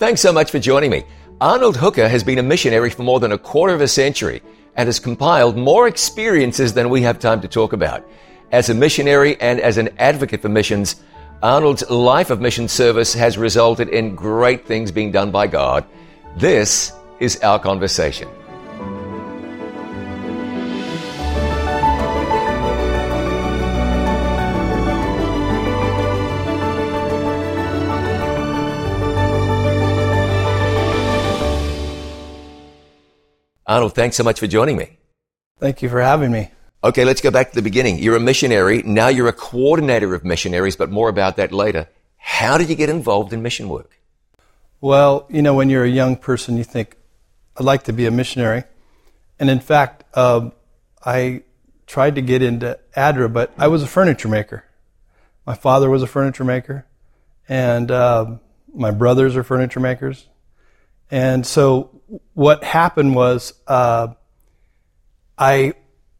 Thanks so much for joining me. Arnold Hooker has been a missionary for more than a quarter of a century and has compiled more experiences than we have time to talk about. As a missionary and as an advocate for missions, Arnold's life of mission service has resulted in great things being done by God. This is our conversation. Arnold, thanks so much for joining me. Thank you for having me. Okay, let's go back to the beginning. You're a missionary. Now you're a coordinator of missionaries, but more about that later. How did you get involved in mission work? Well, you know, when you're a young person, you think, I'd like to be a missionary. And in fact, uh, I tried to get into ADRA, but I was a furniture maker. My father was a furniture maker, and uh, my brothers are furniture makers. And so what happened was uh, I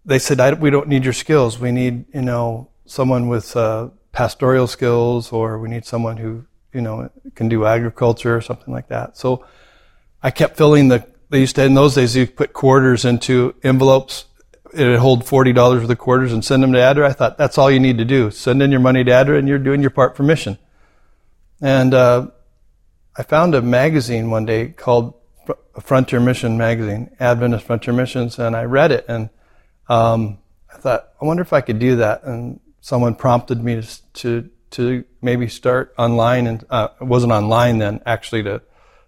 they said, we don't need your skills. We need, you know, someone with uh, pastoral skills or we need someone who, you know, can do agriculture or something like that. So I kept filling the, they used to, in those days, you put quarters into envelopes. It would hold $40 worth of quarters and send them to ADRA. I thought that's all you need to do. Send in your money to ADRA and you're doing your part for mission. And, uh, I found a magazine one day called Frontier Mission Magazine, Adventist Frontier Missions, and I read it and um, I thought, I wonder if I could do that. And someone prompted me to to, to maybe start online, and uh, it wasn't online then, actually to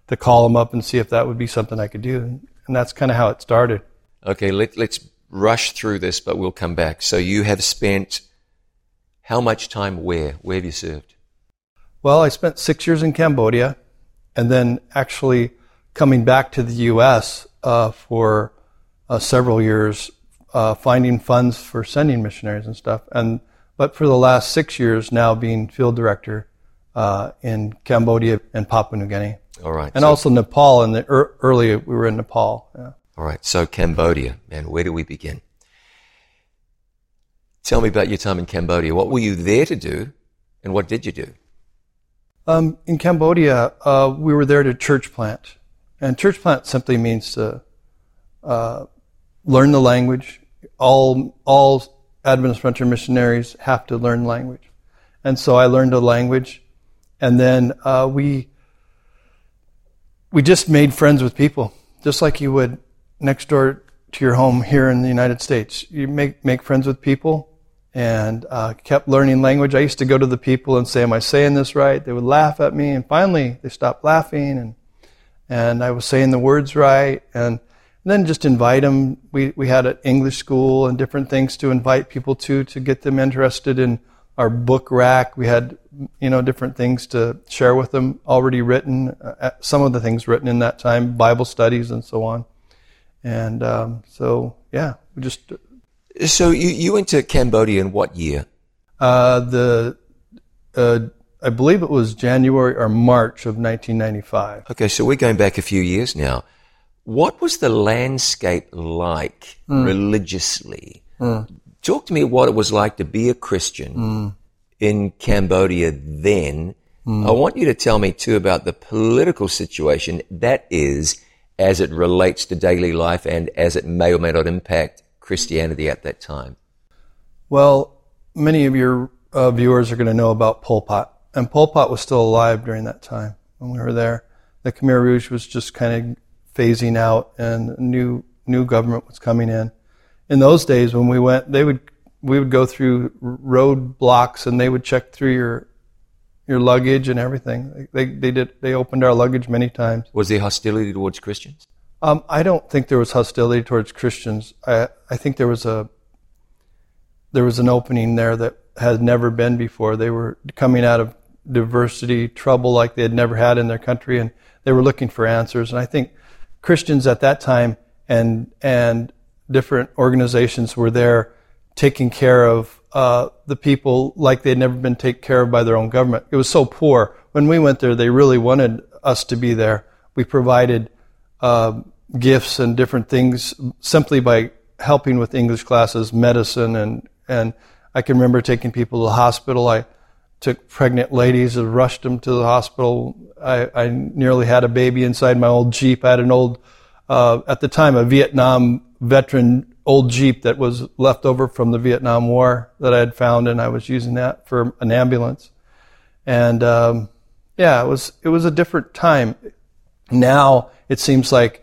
to call them up and see if that would be something I could do. And that's kind of how it started. Okay, let, let's rush through this, but we'll come back. So you have spent how much time where? Where have you served? Well, I spent six years in Cambodia, and then actually coming back to the U.S. Uh, for uh, several years uh, finding funds for sending missionaries and stuff. And but for the last six years now, being field director uh, in Cambodia and Papua New Guinea. All right, and so, also Nepal. And er, earlier we were in Nepal. Yeah. All right, so Cambodia, and where do we begin? Tell me about your time in Cambodia. What were you there to do, and what did you do? Um, in Cambodia, uh, we were there to church plant, and church plant simply means to uh, learn the language, all all Adventist missionaries have to learn language, and so I learned a language, and then uh, we we just made friends with people, just like you would next door to your home here in the United States. You make make friends with people, and uh, kept learning language. I used to go to the people and say, "Am I saying this right?" They would laugh at me, and finally they stopped laughing, and and I was saying the words right, and and then just invite them. We, we had an English school and different things to invite people to, to get them interested in our book rack. We had, you know, different things to share with them already written, uh, some of the things written in that time, Bible studies and so on. And um, so, yeah, we just. So you, you went to Cambodia in what year? Uh, the, uh, I believe it was January or March of 1995. Okay, so we're going back a few years now. What was the landscape like mm. religiously? Mm. Talk to me what it was like to be a Christian mm. in Cambodia then. I want you to tell me too about the political situation that is as it relates to daily life and as it may or may not impact Christianity at that time. Well, many of your uh, viewers are going to know about Pol Pot, and Pol Pot was still alive during that time when we were there. The Khmer Rouge was just kind of phasing out and a new new government was coming in. In those days when we went, they would we would go through road blocks and they would check through your your luggage and everything. They they did they opened our luggage many times. Was there hostility towards Christians? Um, I don't think there was hostility towards Christians. I I think there was a there was an opening there that had never been before. They were coming out of diversity trouble like they had never had in their country, and they were looking for answers. And I think Christians at that time and and different organizations were there taking care of uh, the people like they'd never been taken care of by their own government. It was so poor. When we went there, they really wanted us to be there. We provided uh, gifts and different things simply by helping with English classes, medicine, and and I can remember taking people to the hospital. I took pregnant ladies and rushed them to the hospital. I, I nearly had a baby inside my old Jeep. I had an old, uh, at the time, a Vietnam veteran old Jeep that was left over from the Vietnam War that I had found, and I was using that for an ambulance. And um, yeah, it was it was a different time. Now it seems like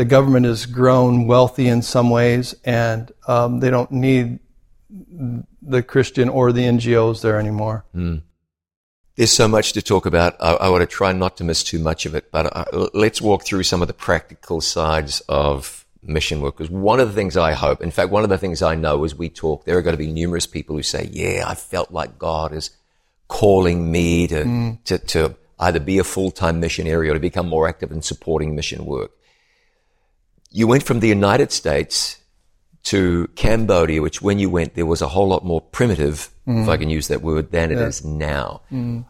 the government has grown wealthy in some ways, and um, they don't need the Christian or the NGOs there anymore. Mm. There's so much to talk about. I, I, want to try not to miss too much of it, but uh, let's walk through some of the practical sides of mission work. Because one of the things I hope, in fact, one of the things I know as we talk, there are going to be numerous people who say, "Yeah, I felt like God is calling me to mm. to, to either be a full time missionary or to become more active in supporting mission work." You went from the United States to Cambodia, which when you went, there was a whole lot more primitive, mm. if I can use that word, than it yeah. is now. Mm.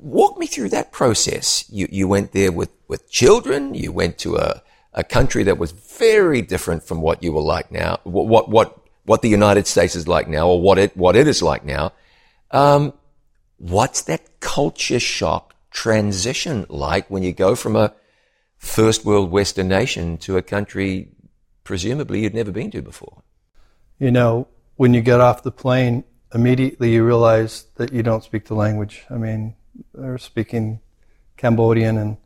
Walk me through that process. You, you went there with, with children. You went to a, a country that was very different from what you were like now, what, what, what, what the United States is like now, or what it, what it is like now. Um, what's that culture shock transition like when you go from a first world Western nation to a country presumably you'd never been to before. You know, when you get off the plane, immediately you realize that you don't speak the language. I mean, they're speaking Cambodian and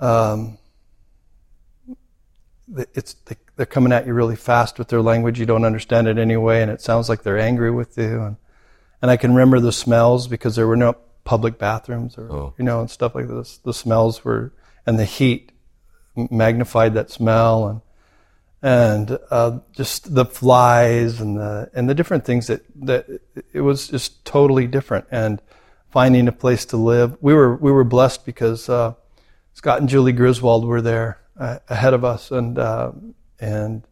um, it's they're coming at you really fast with their language. You don't understand it anyway, and it sounds like they're angry with you. And and I can remember the smells because there were no public bathrooms or oh. you know and stuff like this. The smells were and the heat magnified that smell and and uh, just the flies and the and the different things that that it was just totally different and finding a place to live. We were we were blessed because uh, Scott and Julie Griswold were there uh, ahead of us and uh, and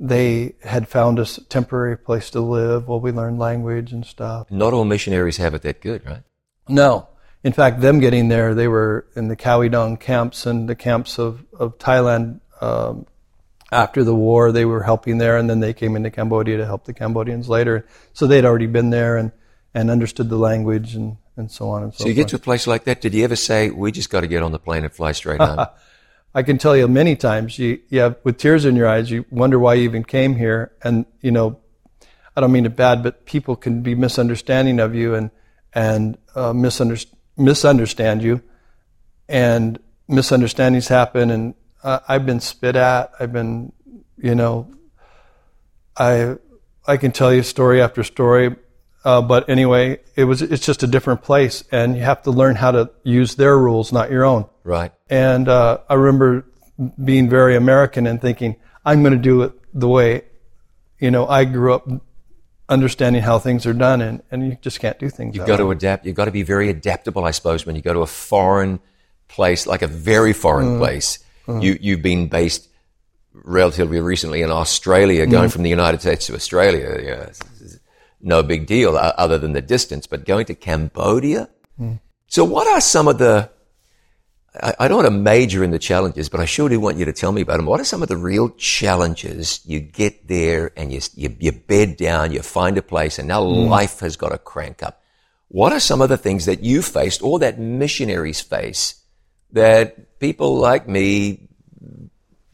they had found us a temporary place to live while we learned language and stuff. Not all missionaries have it that good, right? No. In fact, them getting there, they were in the Khao Dong camps and the camps of, of Thailand um, after the war, they were helping there, and then they came into Cambodia to help the Cambodians later. So they'd already been there and, and understood the language and, and so on and so, so you forth. get to a place like that, did you ever say, we just got to get on the plane and fly straight home? I can tell you many times, you, you have, with tears in your eyes, you wonder why you even came here. And, you know, I don't mean it bad, but people can be misunderstanding of you and, and uh, misunderstand, misunderstand you. And misunderstandings happen and uh, I've been spit at. I've been, you know, I I can tell you story after story. Uh, but anyway, it was it's just a different place, and you have to learn how to use their rules, not your own. Right. And uh, I remember being very American and thinking I'm going to do it the way, you know, I grew up understanding how things are done, and, and you just can't do things. You've got way. to adapt. You've got to be very adaptable, I suppose, when you go to a foreign place, like a very foreign mm. place Mm. You, you've been based relatively recently in Australia, going mm. from the United States to Australia. Yeah, no big deal other than the distance, but going to Cambodia. Mm. So what are some of the, I, I, don't want to major in the challenges, but I sure do want you to tell me about them. What are some of the real challenges you get there and you, you, you bed down, you find a place and now mm. life has got to crank up. What are some of the things that you faced or that missionaries face that people like me,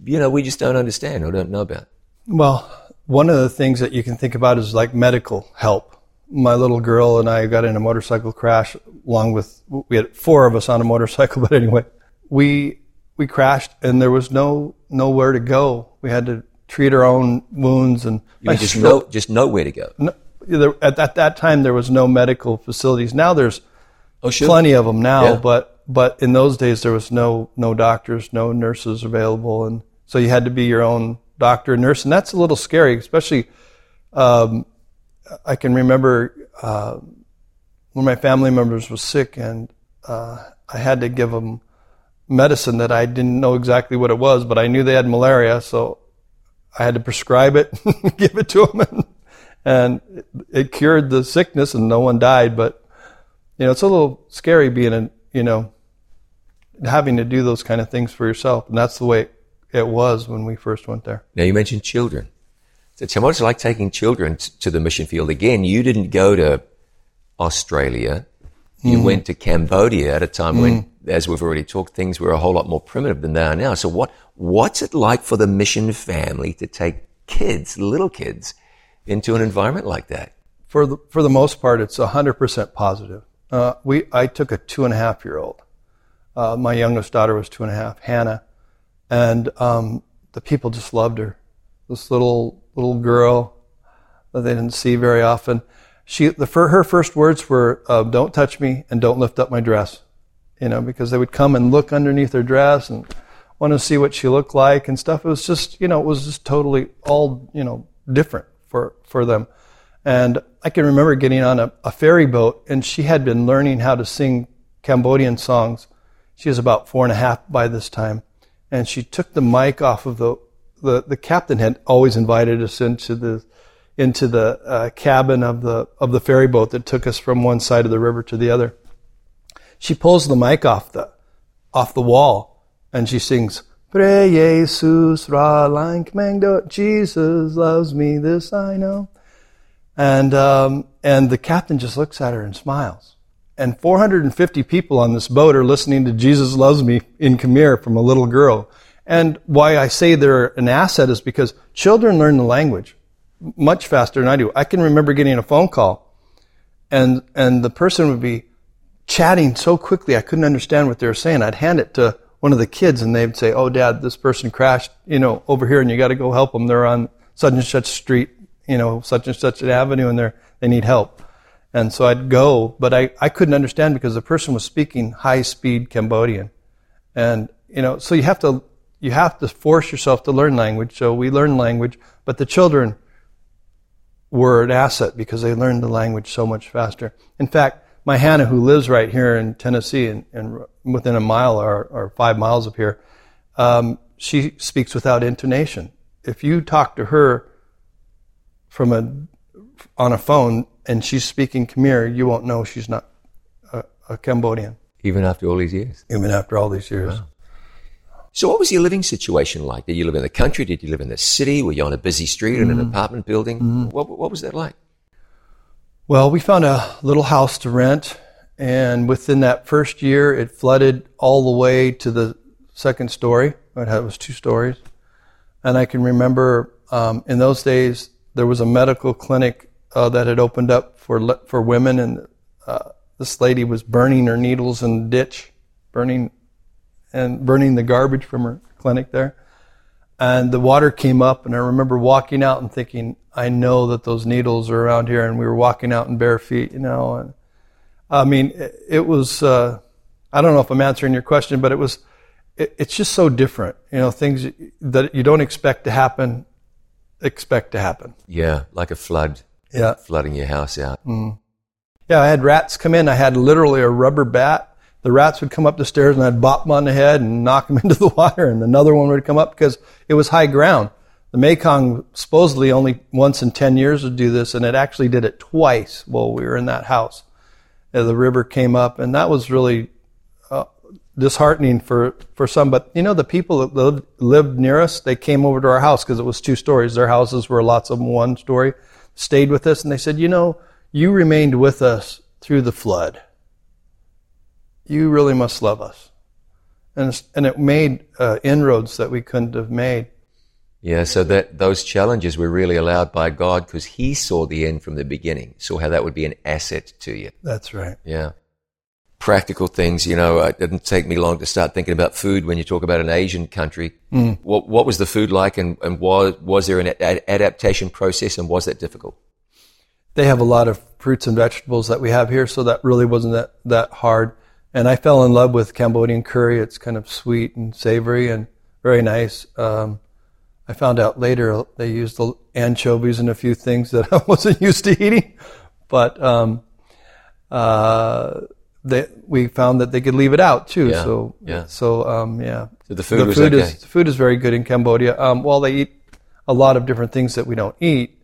you know, we just don't understand or don't know about. Well, one of the things that you can think about is like medical help. My little girl and I got in a motorcycle crash along with, we had four of us on a motorcycle, but anyway, we, we crashed and there was no, nowhere to go. We had to treat our own wounds and you just know, just nowhere to go. No, there, at, at that time there was no medical facilities. Now there's oh, sure. plenty of them now, yeah. but but in those days there was no no doctors, no nurses available, and so you had to be your own doctor and nurse, and that's a little scary, especially. Um, I can remember uh, when my family members was sick, and uh, I had to give them medicine that I didn't know exactly what it was, but I knew they had malaria, so I had to prescribe it, give it to them, and, and it, cured the sickness, and no one died. But you know, it's a little scary being a you know having to do those kind of things for yourself. And that's the way it was when we first went there. Now, you mentioned children. So me what it's like taking children to the mission field. Again, you didn't go to Australia. You went to Cambodia at a time when, as we've already talked, things were a whole lot more primitive than they are now. So what, what's it like for the mission family to take kids, little kids, into an environment like that? For the, for the most part, it's 100% positive. Uh, we, I took a two and a half year old. Uh, my youngest daughter was two and a half, Hannah, and um, the people just loved her. This little little girl that they didn't see very often. She, the, her first words were, uh, "Don't touch me and don't lift up my dress," you know, because they would come and look underneath her dress and want to see what she looked like and stuff. It was just, you know, it was just totally all, you know, different for for them. And I can remember getting on a, a ferry boat, and she had been learning how to sing Cambodian songs. She was about four and a half by this time, and she took the mic off of the the, the captain had always invited us into the into the uh, cabin of the of the ferry boat that took us from one side of the river to the other. She pulls the mic off the off the wall and she sings Pre Jesus ra lang Jesus loves me this I know. And um, and the captain just looks at her and smiles. And 450 people on this boat are listening to Jesus loves me in Khmer from a little girl. And why I say they're an asset is because children learn the language much faster than I do. I can remember getting a phone call and, and the person would be chatting so quickly I couldn't understand what they were saying. I'd hand it to one of the kids and they'd say, Oh dad, this person crashed, you know, over here and you got to go help them. They're on such and such street, you know, such and such an avenue and they're, they need help. And so I'd go, but I, I couldn't understand because the person was speaking high speed Cambodian. And, you know, so you have to you have to force yourself to learn language. So we learn language, but the children were an asset because they learned the language so much faster. In fact, my Hannah, who lives right here in Tennessee and, and within a mile or, or, five miles of here, um, she speaks without intonation. If you talk to her from a on a phone and she's speaking Khmer, you won't know she's not a, a Cambodian. Even after all these years. Even after all these years. Wow. So, what was your living situation like? Did you live in the country? Did you live in the city? Were you on a busy street in mm-hmm. an apartment building? Mm-hmm. What, what was that like? Well, we found a little house to rent, and within that first year, it flooded all the way to the second story. It was two stories. And I can remember um, in those days, there was a medical clinic uh, that had opened up for, for women, and uh, this lady was burning her needles in the ditch, burning and burning the garbage from her clinic there. And the water came up, and I remember walking out and thinking, I know that those needles are around here. And we were walking out in bare feet, you know. And I mean, it, it was, uh, I don't know if I'm answering your question, but it was, it, it's just so different. You know, things that you don't expect to happen, expect to happen. Yeah, like a flood. Yeah. Flooding your house out. Mm. Yeah, I had rats come in. I had literally a rubber bat the rats would come up the stairs and I'd bop them on the head and knock them into the water and another one would come up because it was high ground. The Mekong supposedly only once in 10 years would do this and it actually did it twice while we were in that house. The river came up and that was really uh, disheartening for, for some. But you know, the people that lived, lived near us, they came over to our house because it was two stories. Their houses were lots of them one story, stayed with us and they said, you know, you remained with us through the flood you really must love us. And, and it made uh, inroads that we couldn't have made. Yeah, so that those challenges were really allowed by God because He saw the end from the beginning, saw how that would be an asset to you. That's right. Yeah. Practical things, you know, it didn't take me long to start thinking about food when you talk about an Asian country. Mm. What, what was the food like and, and was, was there an ad- adaptation process and was that difficult? They have a lot of fruits and vegetables that we have here, so that really wasn't that, that hard. And I fell in love with Cambodian curry. It's kind of sweet and savory and very nice. Um, I found out later they used the anchovies and a few things that I wasn't used to eating, but um, uh, they, we found that they could leave it out too. Yeah, so yeah. So um, yeah. So the food the was food okay. is the food is very good in Cambodia. Um, well, they eat a lot of different things that we don't eat.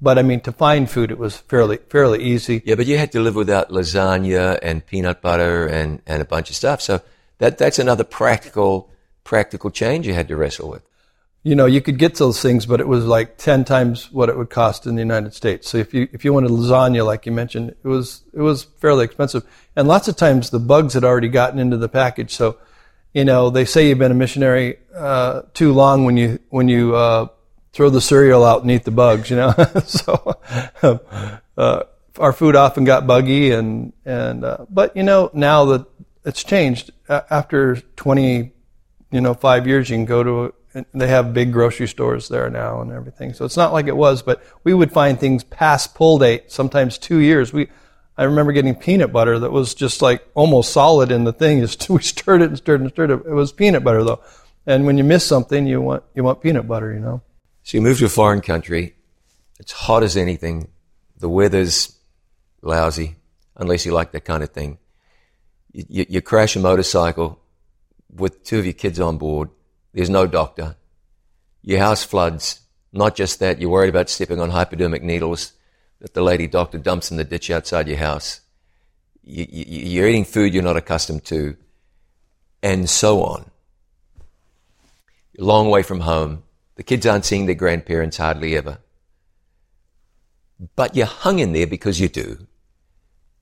But I mean, to find food, it was fairly fairly easy. Yeah, but you had to live without lasagna and peanut butter and, and a bunch of stuff. So that that's another practical practical change you had to wrestle with. you know, you could get those things, but it was like ten times what it would cost in the United States. So if you if you wanted lasagna, like you mentioned, it was it was fairly expensive, and lots of times the bugs had already gotten into the package. So, you know, they say you've been a missionary uh, too long when you when you uh, throw the cereal out and eat the bugs. You know, so uh, our food often got buggy, and and uh, but you know now that it's changed after twenty, you know, five years, you can go to they have big grocery stores there now and everything. So it's not like it was, but we would find things past pull date, sometimes two years. We, I remember getting peanut butter that was just like almost solid in the thing. we stirred it and stirred and stirred it. It was peanut butter though. And when you miss something, you want, you want peanut butter, you know? So you move to a foreign country. It's hot as anything. The weather's lousy, unless you like that kind of thing. You, you, you crash a motorcycle with two of your kids on board there's no doctor. Your house floods. Not just that, you're worried about stepping on hypodermic needles that the lady doctor dumps in the ditch outside your house. You, you, you're eating food you're not accustomed to, and so on. You're a long way from home. The kids aren't seeing their grandparents hardly ever. But you hung in there because you do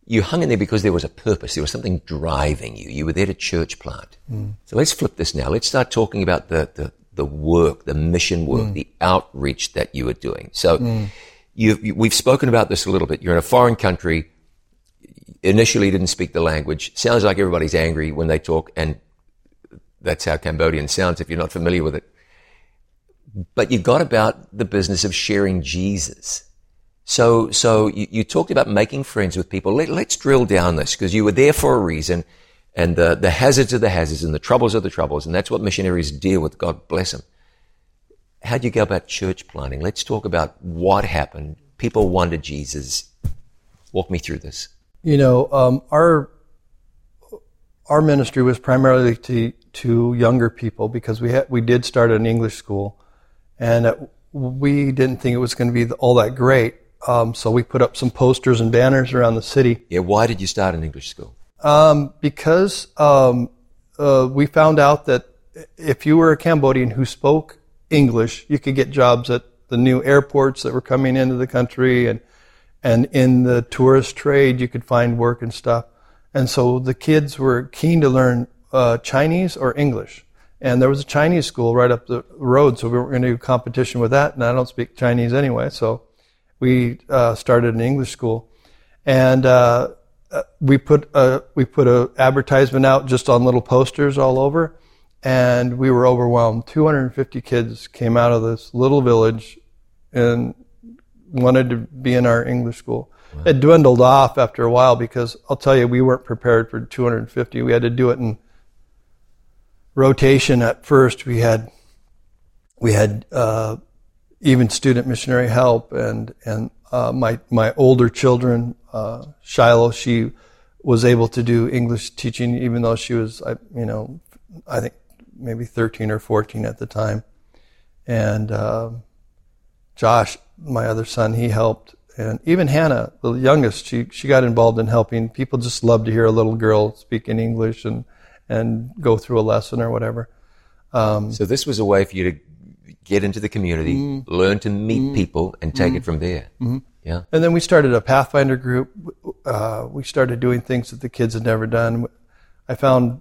you hung in there because there was a purpose. There was something driving you. You were there to church plant. Mm. So let's flip this now. Let's start talking about the, the, the work, the mission work, mm. the outreach that you were doing. So mm. you, we've spoken about this a little bit. You're in a foreign country. Initially didn't speak the language. Sounds like everybody's angry when they talk and that's how Cambodian sounds if you're not familiar with it. But you've got about the business of sharing Jesus. So, so you, you, talked about making friends with people. Let, us drill down this because you were there for a reason and the, the hazards are the hazards and the troubles are the troubles. And that's what missionaries deal with. God bless them. How do you go about church planting? Let's talk about what happened. People wanted Jesus. Walk me through this. You know, um, our, our ministry was primarily to, to younger people because we had, we did start an English school and we didn't think it was going to be all that great um, so we put up some posters and banners around the city. Yeah, why did you start an English school? Um, because um, uh, we found out that if you were a Cambodian who spoke English, you could get jobs at the new airports that were coming into the country, and and in the tourist trade, you could find work and stuff. And so the kids were keen to learn uh, Chinese or English. And there was a Chinese school right up the road, so we were going to do competition with that. And I don't speak Chinese anyway, so we uh, started an English school, and uh, uh we put a we put a advertisement out just on little posters all over, and we were overwhelmed. 250 kids came out of this little village, and wanted to be in our English school. Wow. It dwindled off after a while because I'll tell you, we weren't prepared for 250. We had to do it in rotation at first. We had we had uh, even student missionary help and and uh, my my older children, uh, Shiloh, she was able to do English teaching even though she was you know I think maybe 13 or 14 at the time, and uh, Josh, my other son, he helped. And even Hannah, the youngest, she, she got involved in helping. People just love to hear a little girl speak in English and, and go through a lesson or whatever. Um, so this was a way for you to get into the community, mm. learn to meet mm. people, and take mm. it from there. Mm-hmm. Yeah. And then we started a Pathfinder group. Uh, we started doing things that the kids had never done. I found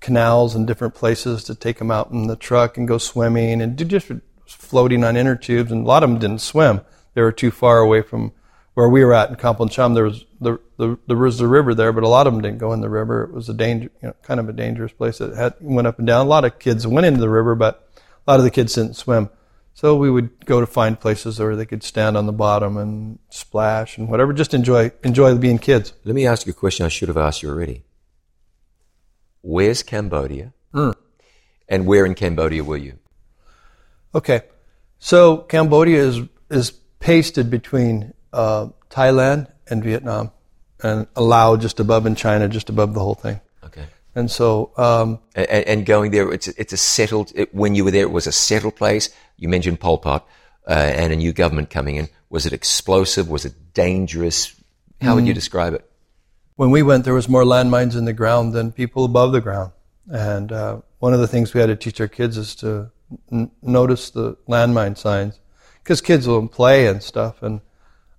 canals and different places to take them out in the truck and go swimming and do just floating on inner tubes. And a lot of them didn't swim; they were too far away from where we were at in Kampong Cham. There was the, the there was the river there, but a lot of them didn't go in the river. It was a danger, you know, kind of a dangerous place. It had went up and down. A lot of kids went into the river, but a lot of the kids didn't swim. So we would go to find places where they could stand on the bottom and splash and whatever, just enjoy enjoy being kids. Let me ask you a question I should have asked you already. Where's Cambodia? Mm. And where in Cambodia were you? Okay, so Cambodia is is pasted between uh, Thailand and Vietnam, and Laos just above, and China just above the whole thing. Okay. And so, um, and, and, going there, it's it's a settled. It, when you were there, it was a settled place. You mentioned Pol Pot uh, and a new government coming in. Was it explosive? Was it dangerous? How mm, would you mm. describe it? When we went, there was more landmines in the ground than people above the ground. And uh, one of the things we had to teach our kids is to n- notice the landmine signs because kids will play and stuff. And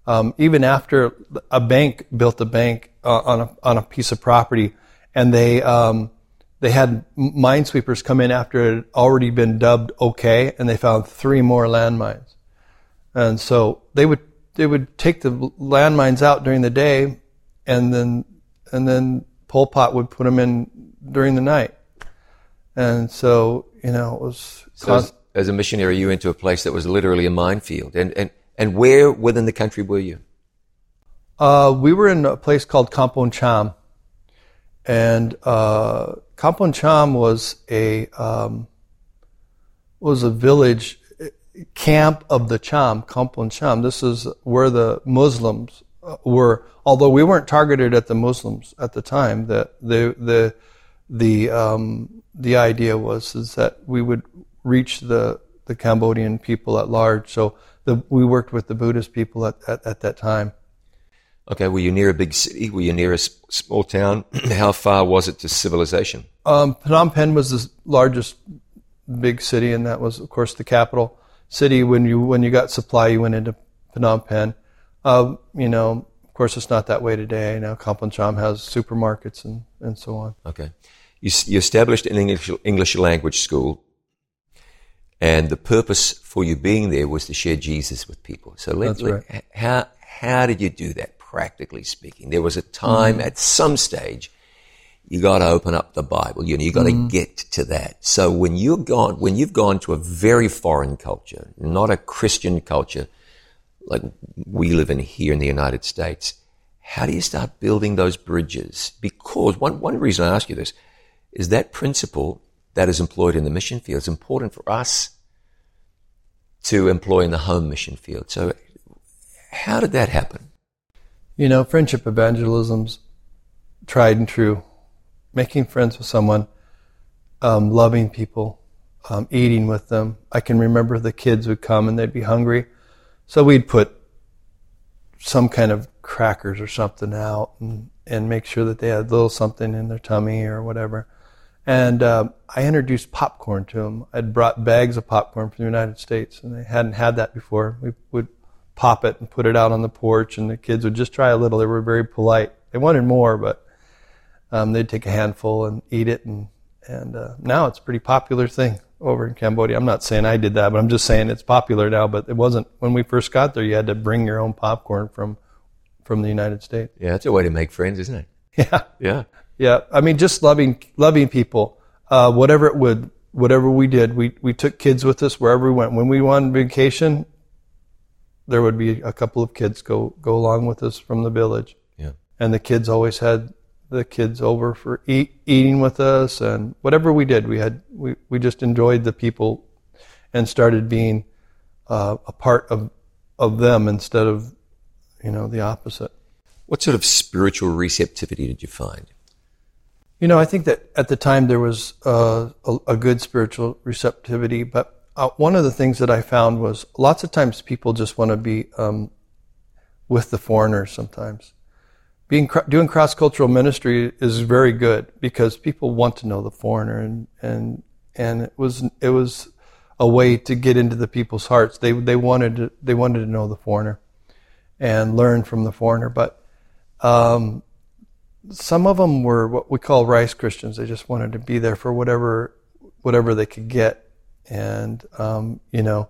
um, even after a bank built a bank uh, on a on a piece of property, and they um, they had minesweepers come in after it had already been dubbed okay, and they found three more landmines. And so they would they would take the landmines out during the day, and then and then Pol Pot would put them in during the night. And so you know it was. So as, as, a missionary, you went to a place that was literally a minefield, and and and where within the country were you? Uh, we were in a place called Kampong Cham, and uh, Kampong Cham was a um, was a village camp of the Cham, Kampong Cham. This is where the Muslims uh, were. Although we weren't targeted at the Muslims at the time, the the the um, the idea was is that we would reach the the Cambodian people at large. So the, we worked with the Buddhist people at, at, at that time. Okay, were you near a big city? Were you near a small town? How far was it to civilization? Um, Phnom Penh was the largest big city, and that was, of course, the capital city. When you when you got supply, you went into Phnom Penh. Uh, you know, of course, it's not that way today. Now, Kampong Cham has supermarkets and, and so on. Okay, you, you established an English English language school, and the purpose for you being there was to share Jesus with people. So, let, let, right. how how did you do that? practically speaking. There was a time mm. at some stage you got to open up the Bible. You know, you got to mm. get to that. So when you're gone, when you've gone to a very foreign culture, not a Christian culture like we live in here in the United States, how do you start building those bridges? Because one, one reason I ask you this is that principle that is employed in the mission field is important for us to employ in the home mission field. So how did that happen? You know, friendship evangelism's tried and true. Making friends with someone, um, loving people, um, eating with them. I can remember the kids would come and they'd be hungry. So we'd put some kind of crackers or something out and, and make sure that they had a little something in their tummy or whatever. And uh, I introduced popcorn to them. I'd brought bags of popcorn from the United States, and they hadn't had that before. We would pop it and put it out on the porch, and the kids would just try a little. They were very polite. They wanted more, but um, they'd take a handful and eat it. And and uh, now it's a pretty popular thing over in Cambodia. I'm not saying I did that, but I'm just saying it's popular now. But it wasn't when we first got there. You had to bring your own popcorn from from the United States. Yeah, it's a way to make friends, isn't it? Yeah, yeah, yeah. I mean, just loving loving people, uh, whatever it would, whatever we did, we we took kids with us wherever we went. When we went on vacation, there would be a couple of kids go go along with us from the village. Yeah. And the kids always had the kids over for eat, eating with us and whatever we did, we had we, we just enjoyed the people and started being uh, a part of of them instead of you know the opposite. What sort of spiritual receptivity did you find? You know, I think that at the time there was uh, a, a good spiritual receptivity, but uh, one of the things that I found was lots of times people just want to be um, with the foreigners sometimes. Being doing cross cultural ministry is very good because people want to know the foreigner and and and it was it was a way to get into the people's hearts. They they wanted to, they wanted to know the foreigner and learn from the foreigner, but um, some of them were what we call rice Christians. They just wanted to be there for whatever whatever they could get and um, you know,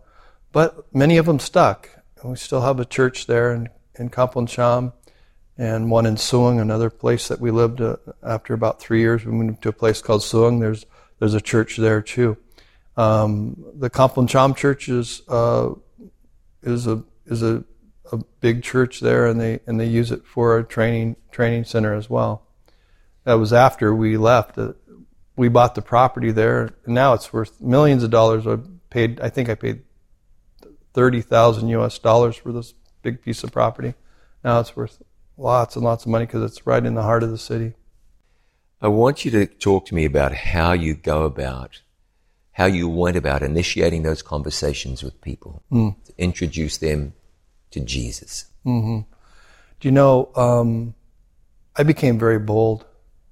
but many of them stuck. We still have a church there in in Kampong and one in Suong, another place that we lived. Uh, after about three years, we moved to a place called Suong. There's there's a church there too. Um, the Kampong church is uh, is a is a, a big church there, and they and they use it for a training training center as well. That was after we left. Uh, we bought the property there, and now it's worth millions of dollars. I paid, I think I paid thirty thousand U.S. dollars for this big piece of property. Now it's worth lots and lots of money because it's right in the heart of the city. I want you to talk to me about how you go about, how you went about initiating those conversations with people mm. to introduce them to Jesus. Mm-hmm. Do you know? Um, I became very bold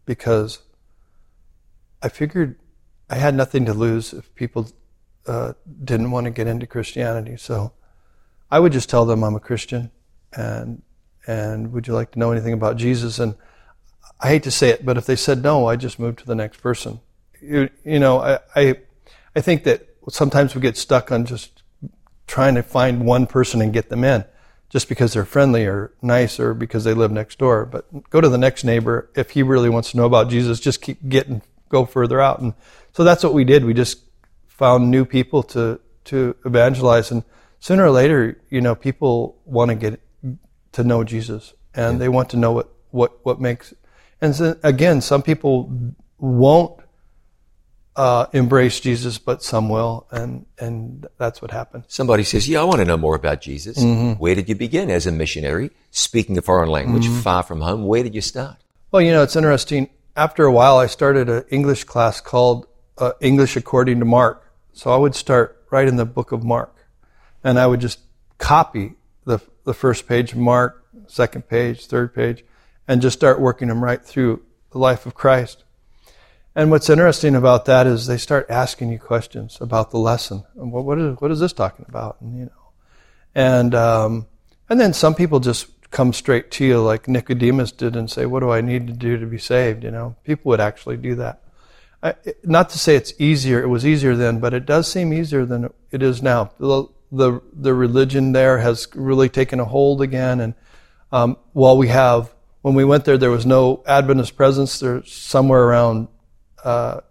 because I figured I had nothing to lose if people uh, didn't want to get into Christianity. So I would just tell them I'm a Christian, and and would you like to know anything about Jesus? And I hate to say it, but if they said no, I just moved to the next person. You, you know, I, I I think that sometimes we get stuck on just trying to find one person and get them in just because they're friendly or nice or because they live next door. But go to the next neighbor. If he really wants to know about Jesus, just keep getting, go further out. And so that's what we did. We just found new people to, to evangelize. And sooner or later, you know, people want to get to know Jesus and yeah. they want to know what, what, what makes, and so, again, some people won't uh, embrace Jesus, but some will, and and that's what happened. Somebody says, "Yeah, I want to know more about Jesus." Mm-hmm. Where did you begin as a missionary, speaking a foreign language, mm-hmm. far from home? Where did you start? Well, you know, it's interesting. After a while, I started an English class called uh, English According to Mark. So I would start right in the book of Mark, and I would just copy the the first page of Mark, second page, third page, and just start working them right through the life of Christ. And what's interesting about that is they start asking you questions about the lesson. What, what, is, what is this talking about? And, you know, and, um, and then some people just come straight to you like Nicodemus did and say, what do I need to do to be saved? You know, people would actually do that. I, not to say it's easier, it was easier then, but it does seem easier than it is now. The, the, the religion there has really taken a hold again. And um, while we have, when we went there, there was no Adventist presence. There's somewhere around uh,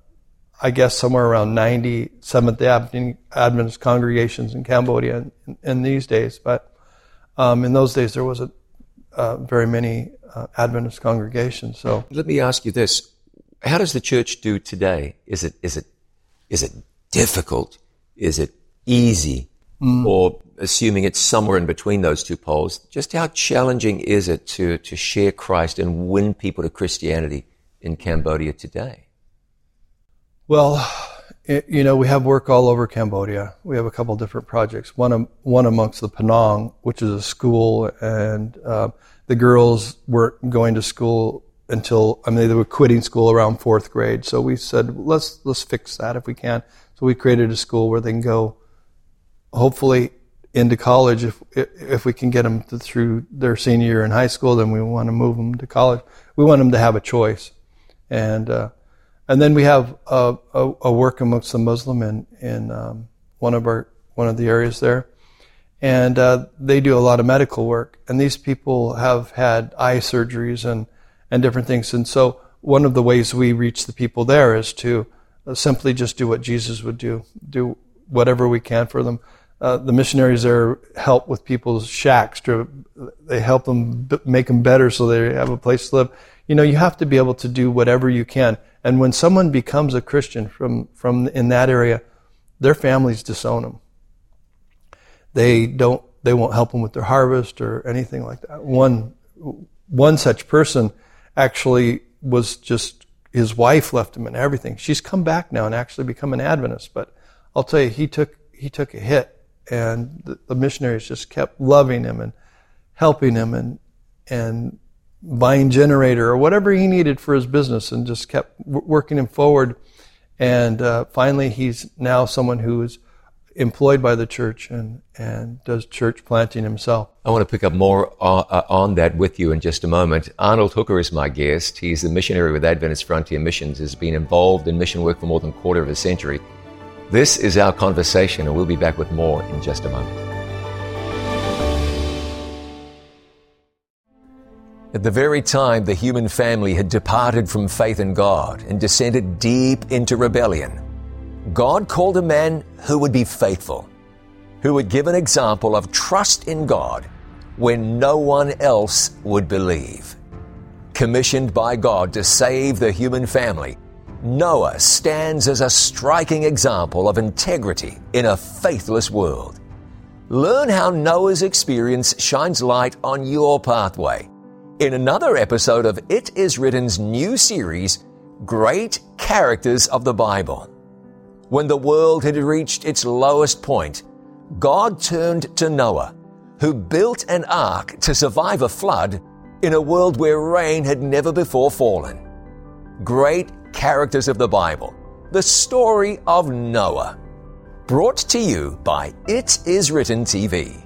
I guess somewhere around 90 Seventh Adventist congregations in Cambodia in, in these days. But um, in those days, there wasn't uh, very many uh, Adventist congregations. So let me ask you this: How does the church do today? Is it is it is it difficult? Is it easy? Mm. Or assuming it's somewhere in between those two poles, just how challenging is it to, to share Christ and win people to Christianity in Cambodia today? Well, it, you know, we have work all over Cambodia. We have a couple different projects. One, one amongst the Penang, which is a school, and uh, the girls weren't going to school until I mean they were quitting school around fourth grade. So we said let's let's fix that if we can. So we created a school where they can go, hopefully into college if if we can get them to, through their senior year in high school. Then we want to move them to college. We want them to have a choice, and uh, and then we have a, a, a work amongst the Muslim in, in um, one of our one of the areas there, and uh, they do a lot of medical work. And these people have had eye surgeries and and different things. And so one of the ways we reach the people there is to uh, simply just do what Jesus would do, do whatever we can for them. Uh, the missionaries there help with people's shacks. To, they help them b- make them better so they have a place to live. You know, you have to be able to do whatever you can. And when someone becomes a Christian from, from in that area, their families disown them. They don't, they won't help them with their harvest or anything like that. One, one such person actually was just, his wife left him and everything. She's come back now and actually become an Adventist, but I'll tell you, he took, he took a hit and the, the missionaries just kept loving him and helping him and, and buying generator or whatever he needed for his business and just kept w- working him forward. And uh, finally, he's now someone who is employed by the church and, and does church planting himself. I want to pick up more on, uh, on that with you in just a moment. Arnold Hooker is my guest. He's a missionary with Adventist Frontier Missions, has been involved in mission work for more than a quarter of a century. This is our conversation, and we'll be back with more in just a moment. At the very time the human family had departed from faith in God and descended deep into rebellion, God called a man who would be faithful, who would give an example of trust in God when no one else would believe. Commissioned by God to save the human family, Noah stands as a striking example of integrity in a faithless world. Learn how Noah's experience shines light on your pathway in another episode of It Is Written's new series, Great Characters of the Bible. When the world had reached its lowest point, God turned to Noah, who built an ark to survive a flood in a world where rain had never before fallen. Great Characters of the Bible, the story of Noah. Brought to you by It Is Written TV.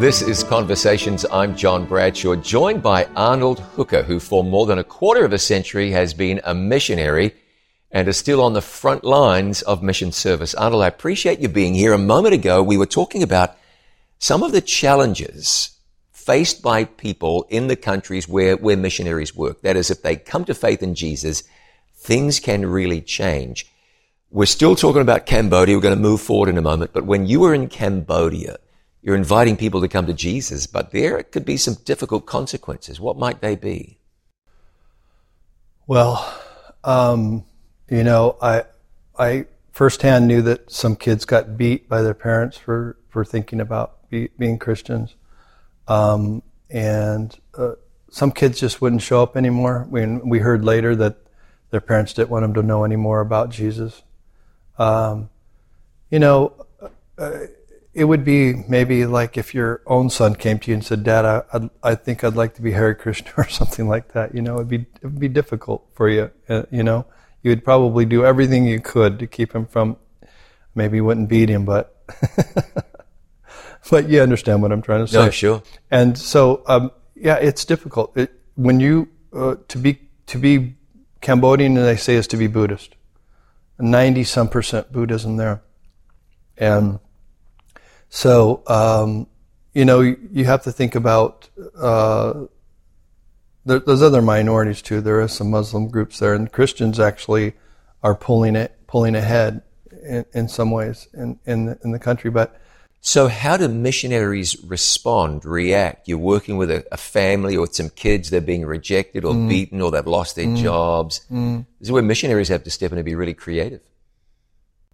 This is Conversations. I'm John Bradshaw, joined by Arnold Hooker, who for more than a quarter of a century has been a missionary and is still on the front lines of mission service. Arnold, I appreciate you being here. A moment ago, we were talking about some of the challenges faced by people in the countries where, where missionaries work. That is, if they come to faith in Jesus, things can really change. We're still talking about Cambodia. We're going to move forward in a moment. But when you were in Cambodia, you're inviting people to come to Jesus, but there could be some difficult consequences. What might they be? Well, um, you know, I I firsthand knew that some kids got beat by their parents for for thinking about be, being Christians, um, and uh, some kids just wouldn't show up anymore. We we heard later that their parents didn't want them to know any more about Jesus. Um, you know, uh, it would be maybe like if your own son came to you and said, "Dad, I, I think I'd like to be Hare Krishna" or something like that. You know, it'd be it'd be difficult for you. Uh, you know you would probably do everything you could to keep him from. Maybe you wouldn't beat him, but but you understand what I'm trying to say. No, sure. And so, um, yeah, it's difficult it, when you uh, to be to be Cambodian. And they say is to be Buddhist. Ninety some percent Buddhism there, and so um, you know you, have to think about. Uh, there, there's other minorities too. There are some Muslim groups there, and Christians actually are pulling it pulling ahead in, in some ways in in the, in the country. But so, how do missionaries respond, react? You're working with a, a family or some kids, they're being rejected or mm. beaten or they've lost their mm. jobs. Mm. This is where missionaries have to step in and be really creative.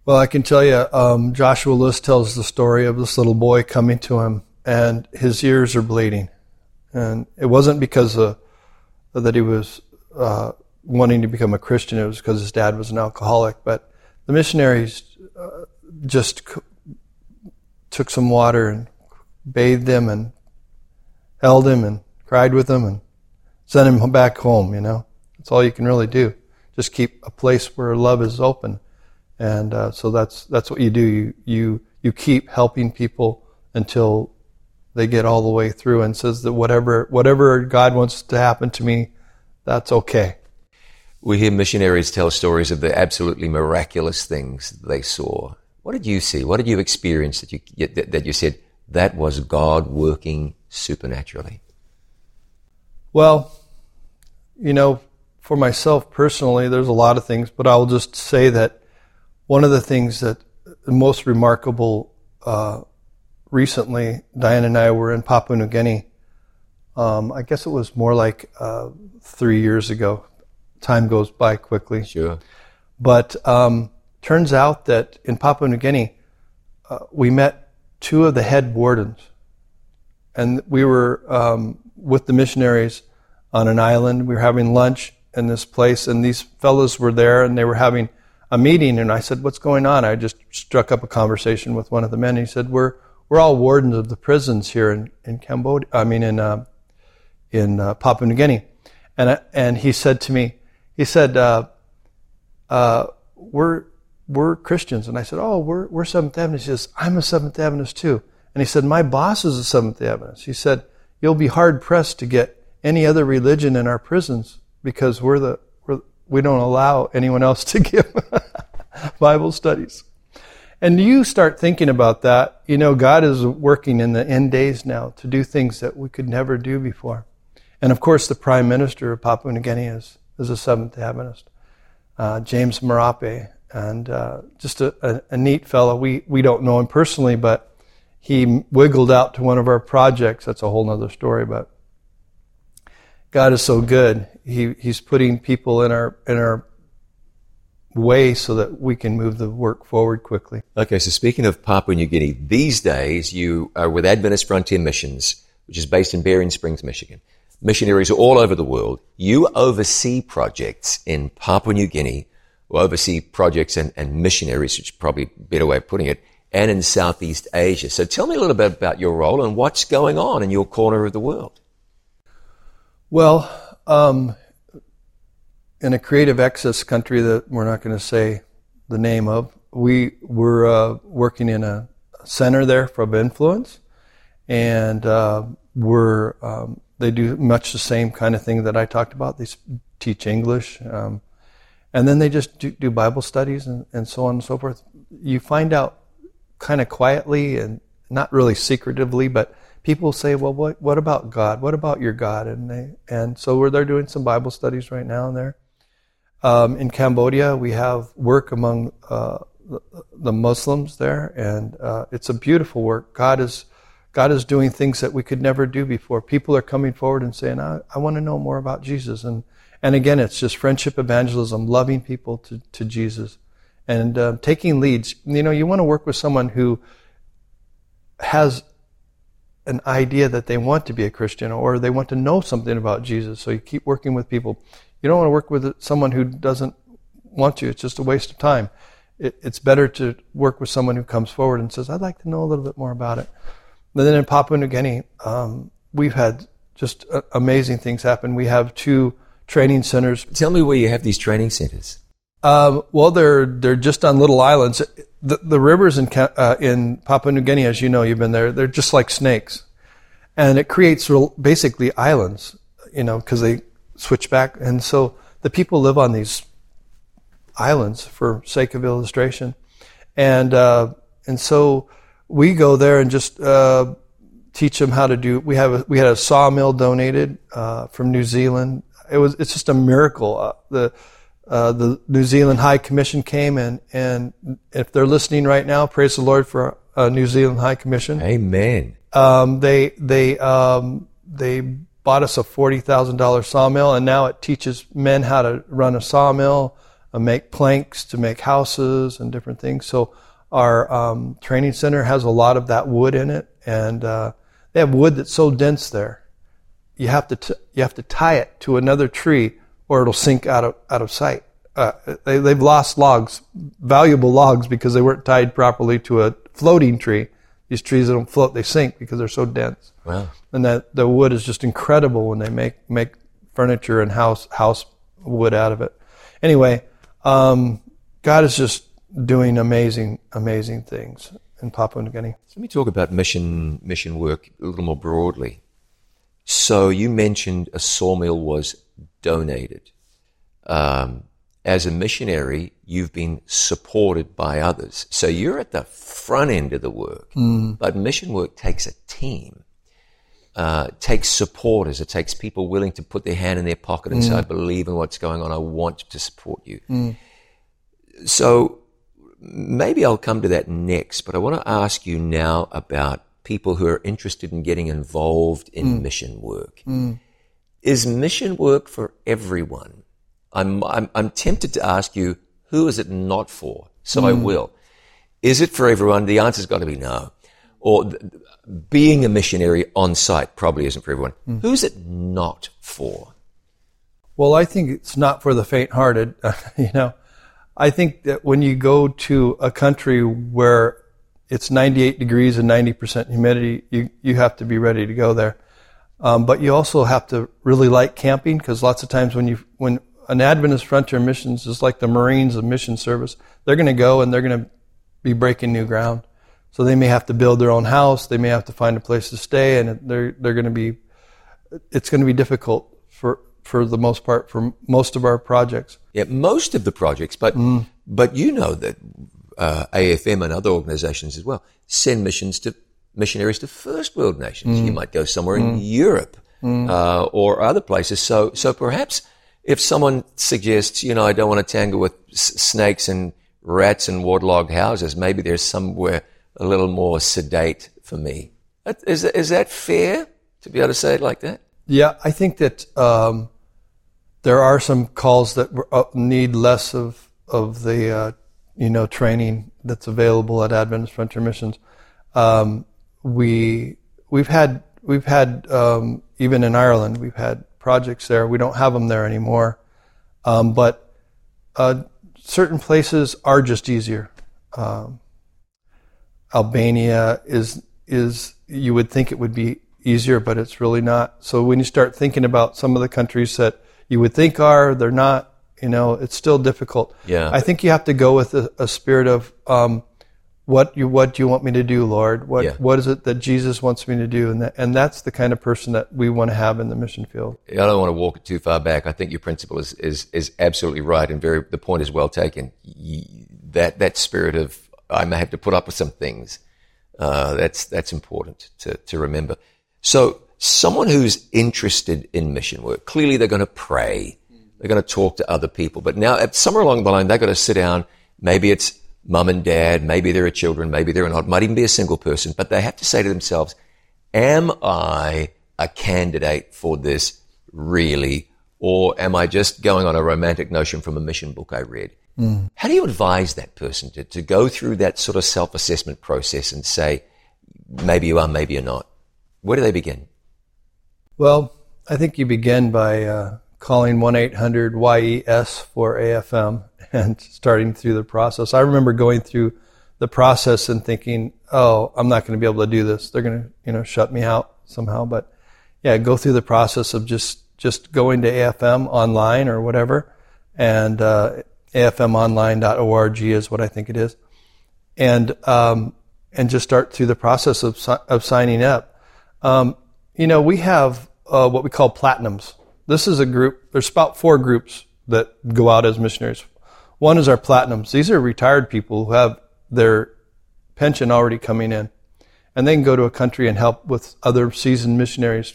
Well, I can tell you, um, Joshua Lewis tells the story of this little boy coming to him, and his ears are bleeding. And it wasn't because of that he was uh, wanting to become a Christian. It was because his dad was an alcoholic. But the missionaries uh, just took some water and bathed him and held him and cried with him and sent him back home. You know, that's all you can really do. Just keep a place where love is open, and uh, so that's that's what you do. You you you keep helping people until they get all the way through and says that whatever whatever God wants to happen to me, that's okay. We hear missionaries tell stories of the absolutely miraculous things they saw. What did you see? What did you experience that you that you said that was God working supernaturally? Well, you know, for myself personally, there's a lot of things, but I'll just say that one of the things that the most remarkable uh, recently, Diane and I were in Papua New Guinea. Um, I guess it was more like uh, three years ago. Time goes by quickly. Sure. But um, turns out that in Papua New Guinea, uh, we met two of the head wardens. And we were um, with the missionaries on an island. We were having lunch in this place, and these fellows were there, and they were having a meeting. And I said, "What's going on?" I just struck up a conversation with one of the men. He said, "We're we're all wardens of the prisons here in, in Cambodia, I mean, in, uh, in uh, Papua New Guinea. And, uh, and he said to me, he said, uh, uh, we're, we're Christians. And I said, oh, we're, we're Seventh Adventist. He says, I'm a Seventh Adventist too. And he said, my boss is a Seventh Adventist. He said, you'll be hard pressed to get any other religion in our prisons because we're the, we don't allow anyone else to give Bible studies. And you start thinking about that, you know, God is working in the end days now to do things that we could never do before. And of course, the Prime Minister of Papua New Guinea is, is a Seventh day Adventist, uh, James Marape, and uh, just a, a, a, neat fellow. We, we don't know him personally, but he wiggled out to one of our projects. That's a whole other story, but God is so good. He, he's putting people in our, in our way so that we can move the work forward quickly. Okay, so speaking of Papua New Guinea, these days you are with Adventist Frontier Missions, which is based in Berrien Springs, Michigan. Missionaries all over the world. You oversee projects in Papua New Guinea, or oversee projects and, and missionaries, which is probably a better way of putting it, and in Southeast Asia. So tell me a little bit about your role and what's going on in your corner of the world. Well, um, in a creative access country that we're not going to say the name of, we were uh, working in a center there for influence, and uh, we're um, they do much the same kind of thing that I talked about. They teach English, um, and then they just do, do Bible studies and, and so on and so forth. You find out kind of quietly and not really secretively, but people say, "Well, what what about God? What about your God?" And they and so we're there doing some Bible studies right now and there. Um, in Cambodia, we have work among uh, the, the, Muslims there, and uh, it's a beautiful work. God is God is doing things that we could never do before. People are coming forward and saying, "I, I want to know more about Jesus," and and again, it's just friendship evangelism, loving people to, to Jesus, and uh, taking leads. You know, you want to work with someone who has an idea that they want to be a Christian or they want to know something about Jesus. So you keep working with people. You don't want to work with someone who doesn't want to. It's just a waste of time. It, it's better to work with someone who comes forward and says, I'd like to know a little bit more about it. And then in Papua New Guinea, um, we've had just uh, amazing things happen. We have two training centers. Tell me where you have these training centers. Um, well, they're they're just on little islands. The, the rivers in uh, in Papua New Guinea, as you know, you've been there. They're just like snakes, and it creates real, basically islands. You know, because they switch back, and so the people live on these islands for sake of illustration, and uh, and so we go there and just uh, teach them how to do. We have a, we had a sawmill donated uh, from New Zealand. It was it's just a miracle. Uh, the uh, the New Zealand High Commission came and and if they're listening right now, praise the Lord for uh, New Zealand High Commission. Amen. Um, they they um, they bought us a forty thousand dollar sawmill, and now it teaches men how to run a sawmill, uh, make planks to make houses and different things. So our um, training center has a lot of that wood in it, and uh, they have wood that's so dense there. You have to t- you have to tie it to another tree or it'll sink out of out of sight. Uh, they, they've lost logs, valuable logs, because they weren't tied properly to a floating tree. These trees that don't float, they sink because they're so dense. Wow. And that the wood is just incredible when they make make furniture and house house wood out of it. Anyway, um, God is just doing amazing amazing things in Papua New Guinea. Let me talk about mission mission work a little more broadly. So you mentioned a sawmill was donated. Um, as a missionary, you've been supported by others. So you're at the front end of the work. Mm. But mission work takes a team. Uh, takes supporters. It takes people willing to put their hand in their pocket and mm. say, I believe in what's going on. I want to support you. Mm. So maybe I'll come to that next, but I want to ask you now about people who are interested in getting involved in mm. mission work. Is mission work for everyone? I'm, I'm, I'm tempted to ask you, who is it not for? So mm. I hmm. will. Is it for everyone? The answer's got to be no. Or th- being a missionary on site probably isn't for everyone. Mm. Who's it not for? Well, I think it's not for the faint-hearted. you know, I think that when you go to a country where it's 98 degrees and 90% humidity, you, you have to be ready to go there. Um, but you also have to really like camping because lots of times when you when an Adventist Frontier Missions is like the Marines of Mission Service, they're going to go and they're going to be breaking new ground. So they may have to build their own house, they may have to find a place to stay, and they're they're going to be it's going to be difficult for for the most part for most of our projects. Yeah, most of the projects, but mm. but you know that uh, AFM and other organizations as well send missions to missionaries to first world nations. Mm. You might go somewhere mm. in Europe mm. uh, or other places. So, so perhaps if someone suggests, you know, I don't want to tangle with s- snakes and rats and waterlogged houses, maybe there's somewhere a little more sedate for me. Is, is that fair to be able to say it like that? Yeah, I think that um, there are some calls that uh, need less of of the uh, you know training that's available at Adventist Frontier Missions. Um, we we've had we've had um, even in Ireland we've had projects there. We don't have them there anymore, um, but uh, certain places are just easier. Um, Albania is is you would think it would be easier, but it's really not. So when you start thinking about some of the countries that you would think are, they're not. You know, it's still difficult. Yeah. I think you have to go with a, a spirit of um, what you what do you want me to do, Lord? What Yeah. what is it that Jesus wants me to do? And that, and that's the kind of person that we want to have in the mission field. I don't want to walk it too far back. I think your principle is, is, is absolutely right and very, the point is well taken. That, that spirit of, I may have to put up with some things, uh, that's, that's important to, to remember. So someone who's interested in mission work, clearly they're going to pray. They're going to talk to other people. But now at somewhere along the line, they've got to sit down. Maybe it's mum and dad. Maybe there are children. Maybe there are not. Might even be a single person. But they have to say to themselves, am I a candidate for this really? Or am I just going on a romantic notion from a mission book I read? How do you advise that person to, to go through that sort of self assessment process and say, maybe you are, maybe you're not? Where do they begin? Well, I think you begin by uh, calling 1 800 YES for AFM and starting through the process. I remember going through the process and thinking, oh, I'm not going to be able to do this. They're going to, you know, shut me out somehow. But yeah, go through the process of just, just going to AFM online or whatever. And uh, afmonline.org is what I think it is. And, um, and just start through the process of, of signing up. Um, you know, we have uh, what we call platinums. This is a group, there's about four groups that go out as missionaries. One is our platinums. These are retired people who have their pension already coming in. And they can go to a country and help with other seasoned missionaries.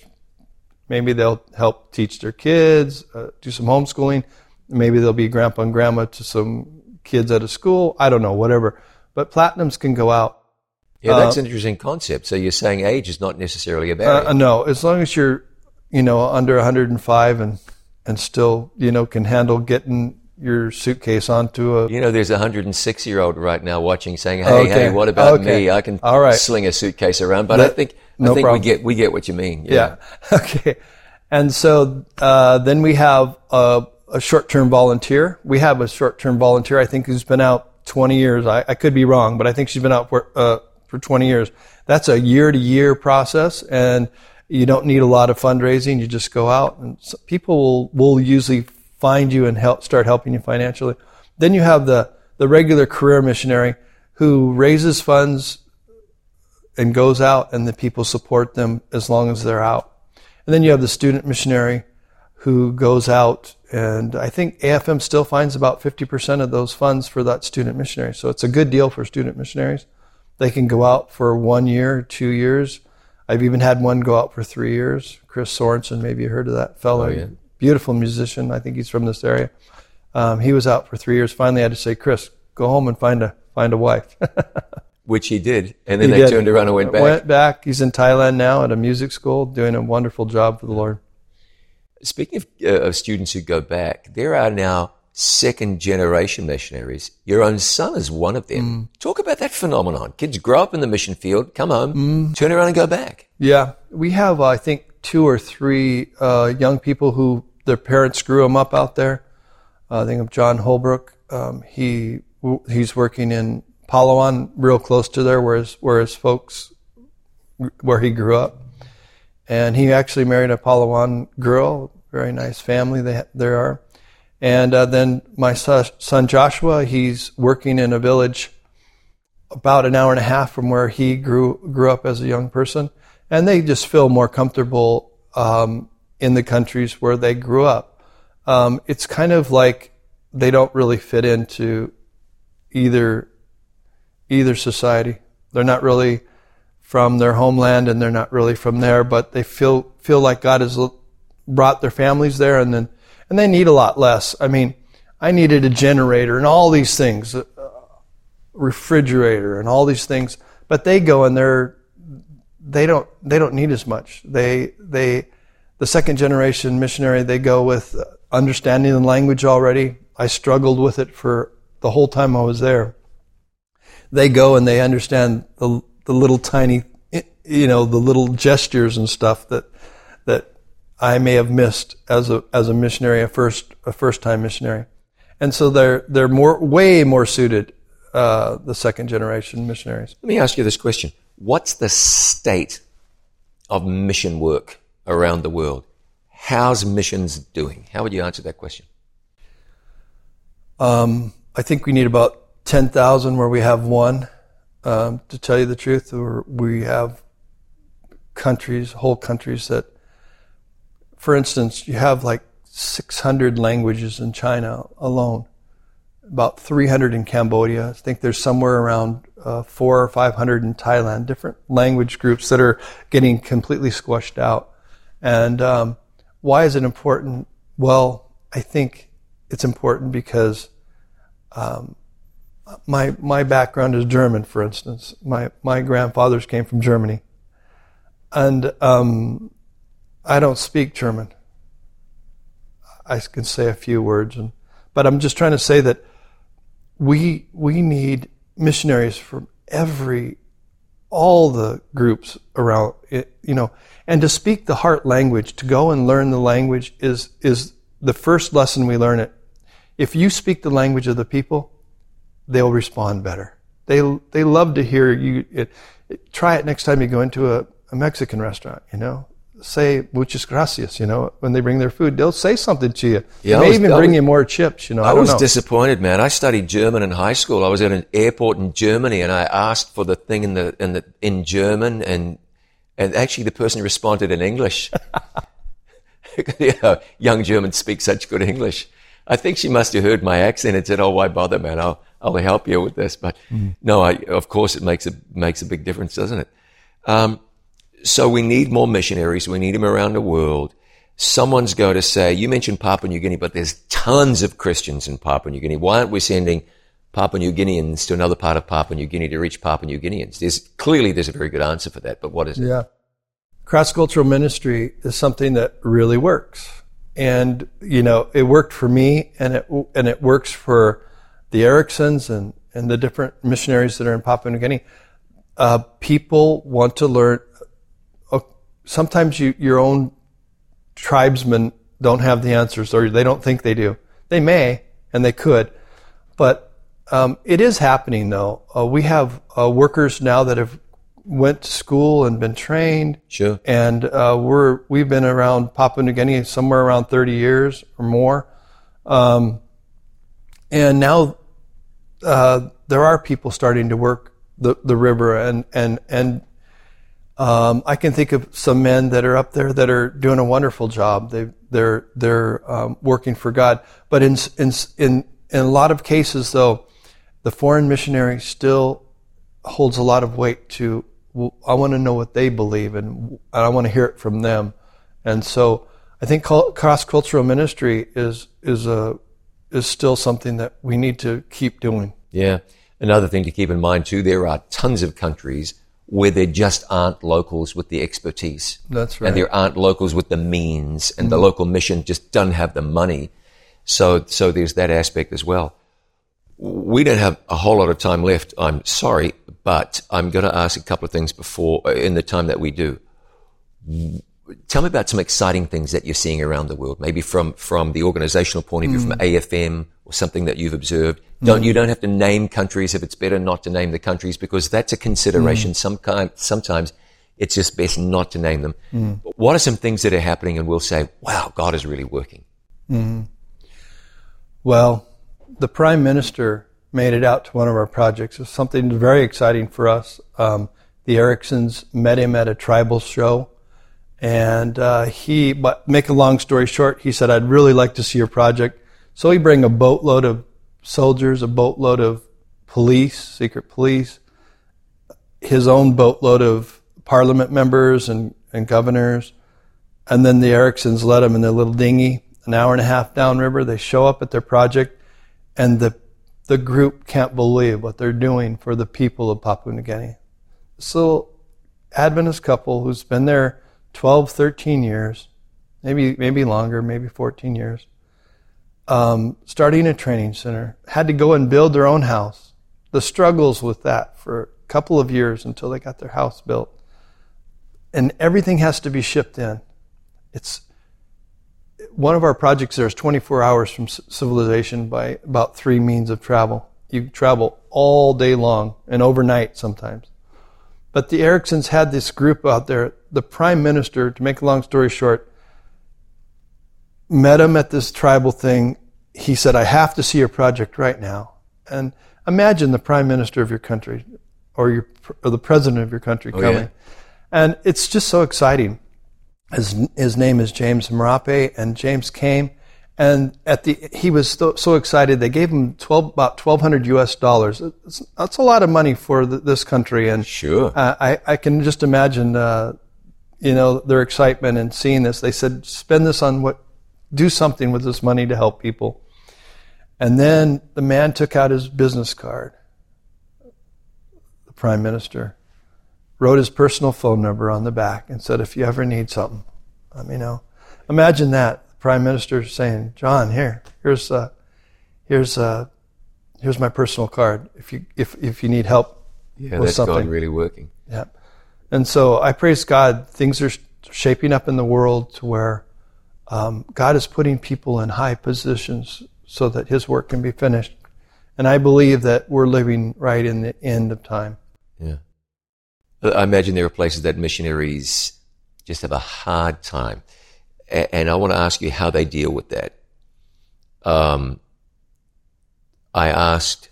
Maybe they'll help teach their kids, uh, do some homeschooling. Maybe they'll be grandpa and grandma to some kids at a school. I don't know, whatever. But platinums can go out. Yeah, that's an interesting concept. So you're saying age is not necessarily a barrier. Uh, uh, no, as long as you're, you know, under 105 and and still, you know, can handle getting your suitcase onto a. You know, there's a 106 year old right now watching saying, "Hey, Okay. hey, what about Okay. me? I can All right. sling a suitcase around." But I think no I think problem. we get we get what you mean. Yeah. Okay. And so uh, then we have a, a short-term volunteer. We have a short-term volunteer. I think who's been out 20 years. I, I could be wrong, but I think she's been out for uh, for 20 years. That's a year-to-year process, and you don't need a lot of fundraising. You just go out, and people will, will usually find you and help start helping you financially. Then you have the the regular career missionary who raises funds and goes out and the people support them as long as they're out. And then you have the student missionary who goes out and I think AFM still finds about 50% of those funds for that student missionary. So it's a good deal for student missionaries. They can go out for one year, two years. I've even had one go out for three years. Chris Sorensen, maybe you heard of that fellow. Oh, yeah. Beautiful musician. I think he's from this area. Um, he was out for three years. Finally, I had to say, Chris, go home and find a find a wife. Which he did, and then He they did. turned around and went back. Went back. He's in Thailand now at a music school, doing a wonderful job for the Lord. Speaking of, uh, of students who go back, there are now second generation missionaries. Your own son is one of them. Mm. Talk about that phenomenon. Kids grow up in the mission field, come home, Mm. turn around and go back. Yeah, we have I think two or three uh, young people who their parents grew them up out there. Uh, I think of John Holbrook. Um, he he's working in Palawan, real close to there, where his where his folks where he grew up, and he actually married a Palawan girl. Very nice family they there are. And uh, then my son, son Joshua, he's working in a village about an hour and a half from where he grew grew up as a young person, and they just feel more comfortable um, in the countries where they grew up. Um, it's kind of like they don't really fit into either either society. They're not really from their homeland, and they're not really from there, but they feel feel like God has brought their families there, and then and they need a lot less. I mean, I needed a generator and all these things refrigerator and all these things but they go and they're they don't they don't need as much they they the second generation missionary they go with understanding the language already i struggled with it for the whole time I was there. They go and they understand the the little tiny, you know, the little gestures and stuff that that I may have missed as a as a missionary, a first a first time missionary, and so they're they're more way more suited uh, the second generation missionaries. Let me ask you this question: What's the state of mission work around the world? How's missions doing? How would you answer that question? Um, I think we need about 10,000 where we have one. Um, to tell you the truth, we have countries, whole countries that, for instance, you have like 600 languages in China alone, about 300 in Cambodia. I think there's somewhere around uh, four or 500 in Thailand, different language groups that are getting completely squashed out. And um, why is it important? Well, I think it's important because um, my my background is German, for instance. My my grandfathers came from Germany, and um, I don't speak German. I can say a few words, and but I'm just trying to say that we we need missionaries from every all the groups around it, you know, and to speak the heart language, to go and learn the language is, is the first lesson we learn it. If you speak the language of the people, they'll respond better. They, they love to hear you. It, it, try it next time you go into a, a Mexican restaurant, you know say muchas gracias, you know, when they bring their food. They'll say something to you. Yeah, they may was, even bring was, you more chips, you know. I, I was know. disappointed, man. I studied German in high school. I was at an airport in Germany and I asked for the thing in the in the in German and and actually the person responded in English. you know, young Germans speak such good English. I think she must have heard my accent and said, "Oh, why bother, man? I'll I'll help you with this." But mm. no, I, of course it makes a makes a big difference, doesn't it? Um, so we need more missionaries. We need them around the world. Someone's going to say, you mentioned Papua New Guinea, but there's tons of Christians in Papua New Guinea. Why aren't we sending Papua New Guineans to another part of Papua New Guinea to reach Papua New Guineans? There's clearly there's a very good answer for that, but what is it? Yeah. Cross cultural ministry is something that really works. And, you know, it worked for me and it, and it works for the Ericksons and, and the different missionaries that are in Papua New Guinea. Uh, people want to learn sometimes you, your own tribesmen don't have the answers or they don't think they do. They may, and they could, but um, it is happening though. Uh, we have uh, workers now that have went to school and been trained. Sure. And uh, we're we've been around Papua New Guinea somewhere around 30 years or more, um, and now uh, there are people starting to work the the river and and and um, I can think of some men that are up there that are doing a wonderful job. They, they're they're um, working for God. But in, in in in a lot of cases, though, the foreign missionary still holds a lot of weight. To I want to know what they believe, and I want to hear it from them. And so, I think cross cultural ministry is is a is still something that we need to keep doing. Yeah. Another thing to keep in mind too, there are tons of countries where there just aren't locals with the expertise. That's right. And there aren't locals with the means, and mm-hmm. the local mission just doesn't have the money. So, so there's that aspect as well. We don't have a whole lot of time left. I'm sorry, but I'm going to ask a couple of things before, uh, in the time that we do. Tell me about some exciting things that you're seeing around the world, maybe from, from the organizational point of view, mm. from AFM, something that you've observed. Don't, mm. you don't have to name countries if it's better not to name the countries because that's a consideration. Mm. Some kind, sometimes it's just best not to name them. Mm. What are some things that are happening and we'll say, wow, God is really working? Mm. Well, the prime minister made it out to one of our projects. It's something very exciting for us. Um, the Ericksons met him at a tribal show. And uh, he, but make a long story short, he said, I'd really like to see your project. So he bring a boatload of soldiers, a boatload of police, secret police, his own boatload of parliament members and, and governors. And then the Ericksons let him in their little dinghy, an hour and a half downriver. They show up at their project, and the, the group can't believe what they're doing for the people of Papua New Guinea. So, Adventist couple who's been there 12, 13 years, maybe, maybe longer, maybe 14 years, um, starting a training center, had to go and build their own house. The struggles with that for a couple of years until they got their house built. And everything has to be shipped in. It's one of our projects there is 24 hours from civilization by about three means of travel. You travel all day long and overnight sometimes. But the Ericksons had this group out there. The prime minister, to make a long story short, met him at this tribal thing. He said, I have to see your project right now. And imagine the prime minister of your country or, your, or the president of your country oh, coming. Yeah. And it's just so exciting. His, his name is James Marape, and James came. And at the, he was so, so excited. They gave him 12, about 1200 US dollars. that's a lot of money for the, this country. And sure. Uh, I, I can just imagine, uh, you know, their excitement and seeing this. They said, spend this on what do something with this money to help people. And then the man took out his business card, the prime minister, wrote his personal phone number on the back, and said, if you ever need something, let me know. Imagine that. The prime minister saying, John, here, here's, uh, here's, uh, here's my personal card. If you, if, if you need help yeah, with that's something. God really working. Yeah. And so I praise God. Things are shaping up in the world to where um, God is putting people in high positions so that His work can be finished. And I believe that we're living right in the end of time. Yeah. I imagine there are places that missionaries just have a hard time. And I want to ask you how they deal with that. Um, I asked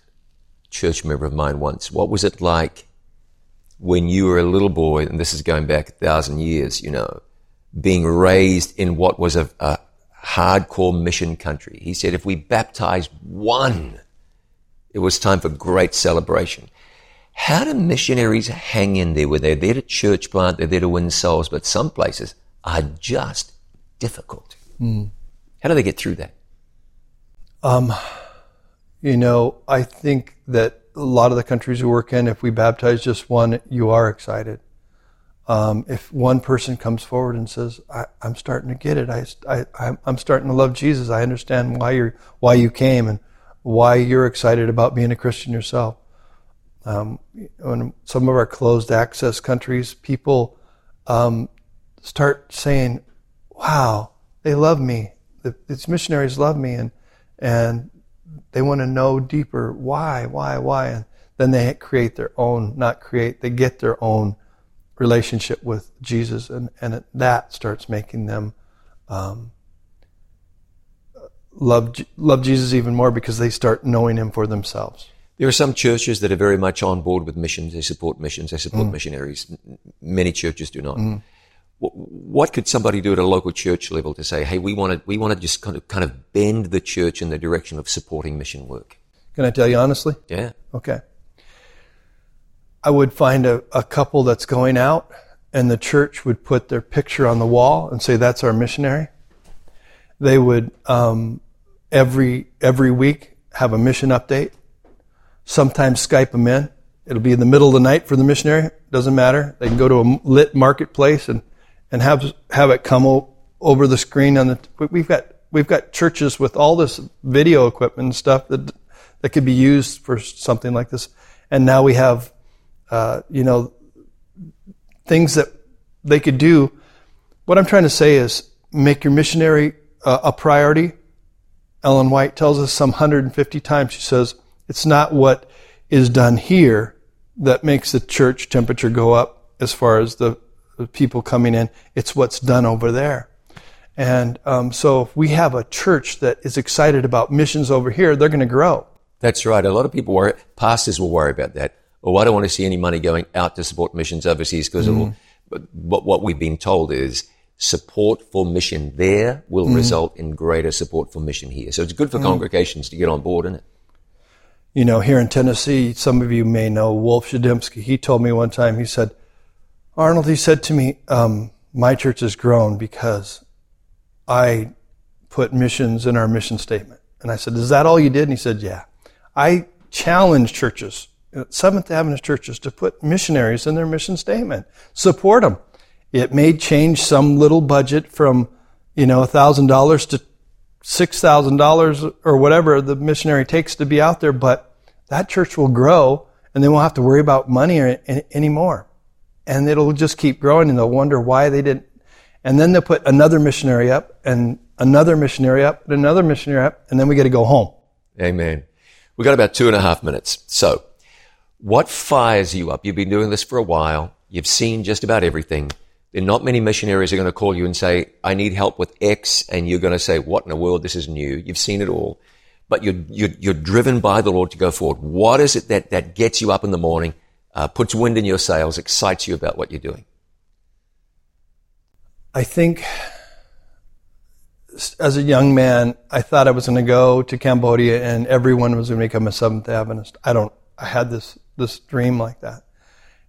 a church member of mine once, what was it like when you were a little boy, and this is going back a thousand years, you know, being raised in what was a, a hardcore mission country. He said if we baptized one, it was time for great celebration. How do missionaries hang in there where they're there to church plant, they're there to win souls, but some places are just difficult? Mm. How do they get through that? Um, you know, I think that a lot of the countries we work in, if we baptize just one, you are excited. Um, if one person comes forward and says, I, am starting to get it. I, I, I'm starting to love Jesus. I understand why you're, why you came and why you're excited about being a Christian yourself. Um, in some of our closed access countries, people um, start saying, wow, they love me. The, these missionaries love me and, and they want to know deeper why, why, why. And then they create their own, not create, they get their own relationship with Jesus, and, and it, that starts making them um, love love Jesus even more because they start knowing Him for themselves. There are some churches that are very much on board with missions. They support missions. They support mm. missionaries. Many churches do not. Mm. What could somebody do at a local church level to say, "Hey, we want to we want to just kind of kind of bend the church in the direction of supporting mission work"? Can I tell you honestly? Yeah. Okay. I would find a, a couple that's going out and the church would put their picture on the wall and say, that's our missionary. They would, um, every, every week have a mission update. Sometimes Skype them in. It'll be in the middle of the night for the missionary. Doesn't matter. They can go to a lit marketplace and, and have, have it come o- over the screen on the, we've got, we've got churches with all this video equipment and stuff that, that could be used for something like this. And now we have uh, you know, things that they could do. What I'm trying to say is make your missionary uh, a priority. Ellen White tells us some 150 times. She says, it's not what is done here that makes the church temperature go up as far as the, the people coming in. It's what's done over there. And um, so if we have a church that is excited about missions over here, they're going to grow. That's right. A lot of people worry, pastors will worry about that oh, I don't want to see any money going out to support missions overseas because mm. But what we've been told is support for mission there will mm. result in greater support for mission here. So it's good for mm. congregations to get on board, isn't it? You know, here in Tennessee, some of you may know Wolf Shadimsky. He told me one time, he said, Arnold, he said to me, um, my church has grown because I put missions in our mission statement. And I said, is that all you did? And he said, yeah. I challenge churches Uh, Seventh Adventist churches to put missionaries in their mission statement. Support them. It may change some little budget from, you know, $1,000 to $6,000 or whatever the missionary takes to be out there, but that church will grow and they won't have to worry about money or, anymore. And it'll just keep growing and they'll wonder why they didn't. And then they'll put another missionary up and another missionary up and another missionary up and then we get to go home. Amen. We've got about two and a half minutes. So what fires you up? You've been doing this for a while. You've seen just about everything. Are not many missionaries are going to call you and say, I need help with X. And you're going to say, what in the world? This is new. You've seen it all. But you're, you're, you're driven by the Lord to go forward. What is it that, that gets you up in the morning, uh, puts wind in your sails, excites you about what you're doing? I think as a young man, I thought I was going to go to Cambodia and everyone was going to become a Seventh Adventist. I don't, I had this, this dream like that.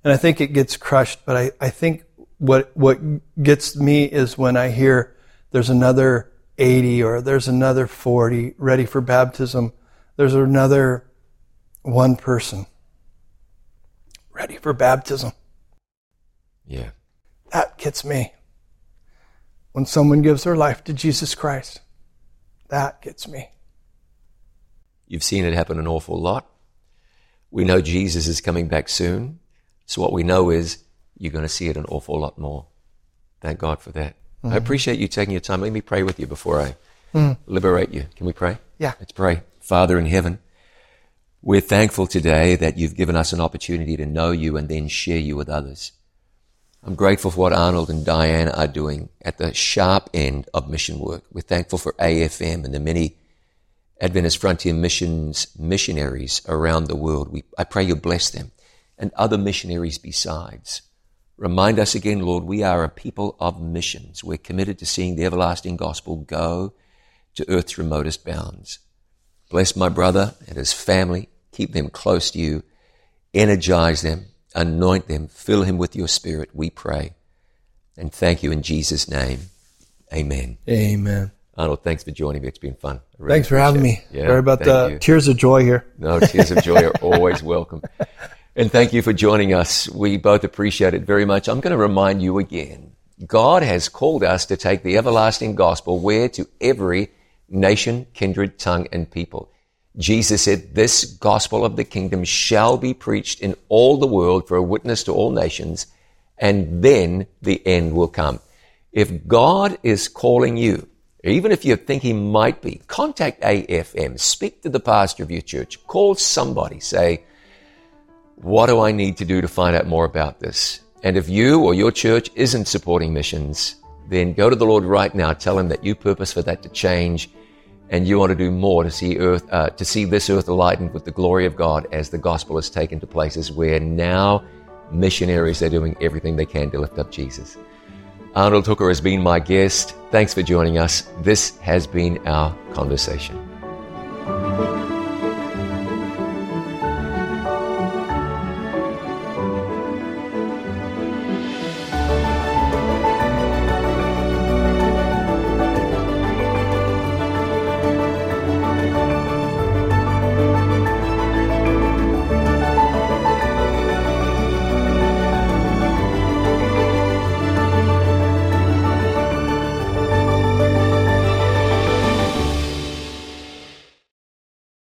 And I think it gets crushed, but I, I think what what gets me is when I hear there's another 80 or there's another 40 ready for baptism. There's another one person ready for baptism. Yeah. That gets me. When someone gives their life to Jesus Christ, that gets me. You've seen it happen an awful lot. We know Jesus is coming back soon. So what we know is you're going to see it an awful lot more. Thank God for that. Mm-hmm. I appreciate you taking your time. Let me pray with you before I mm. liberate you. Can we pray? Yeah. Let's pray. Father in heaven, we're thankful today that you've given us an opportunity to know you and then share you with others. I'm grateful for what Arnold and Diane are doing at the sharp end of mission work. We're thankful for AFM and the many Adventist Frontier Missions missionaries around the world. We, I pray you bless them and other missionaries besides. Remind us again, Lord, we are a people of missions. We're committed to seeing the everlasting gospel go to earth's remotest bounds. Bless my brother and his family. Keep them close to you. Energize them. Anoint them. Fill him with your spirit, we pray. And thank you in Jesus' name. Amen. Amen. Arnold, thanks for joining me. It's been fun. Really thanks for having me. Yeah, Sorry about the you. tears of joy here. No, tears of joy are always welcome. And thank you for joining us. We both appreciate it very much. I'm going to remind you again. God has called us to take the everlasting gospel where to every nation, kindred, tongue, and people. Jesus said, this gospel of the kingdom shall be preached in all the world for a witness to all nations, and then the end will come. If God is calling you, even if you think he might be, contact AFM, speak to the pastor of your church, call somebody, say, what do I need to do to find out more about this? And if you or your church isn't supporting missions, then go to the Lord right now. Tell him that you purpose for that to change and you want to do more to see earth, uh, to see this earth lightened with the glory of God as the gospel is taken to places where now missionaries are doing everything they can to lift up Jesus. Arnold Hooker has been my guest. Thanks for joining us. This has been our conversation.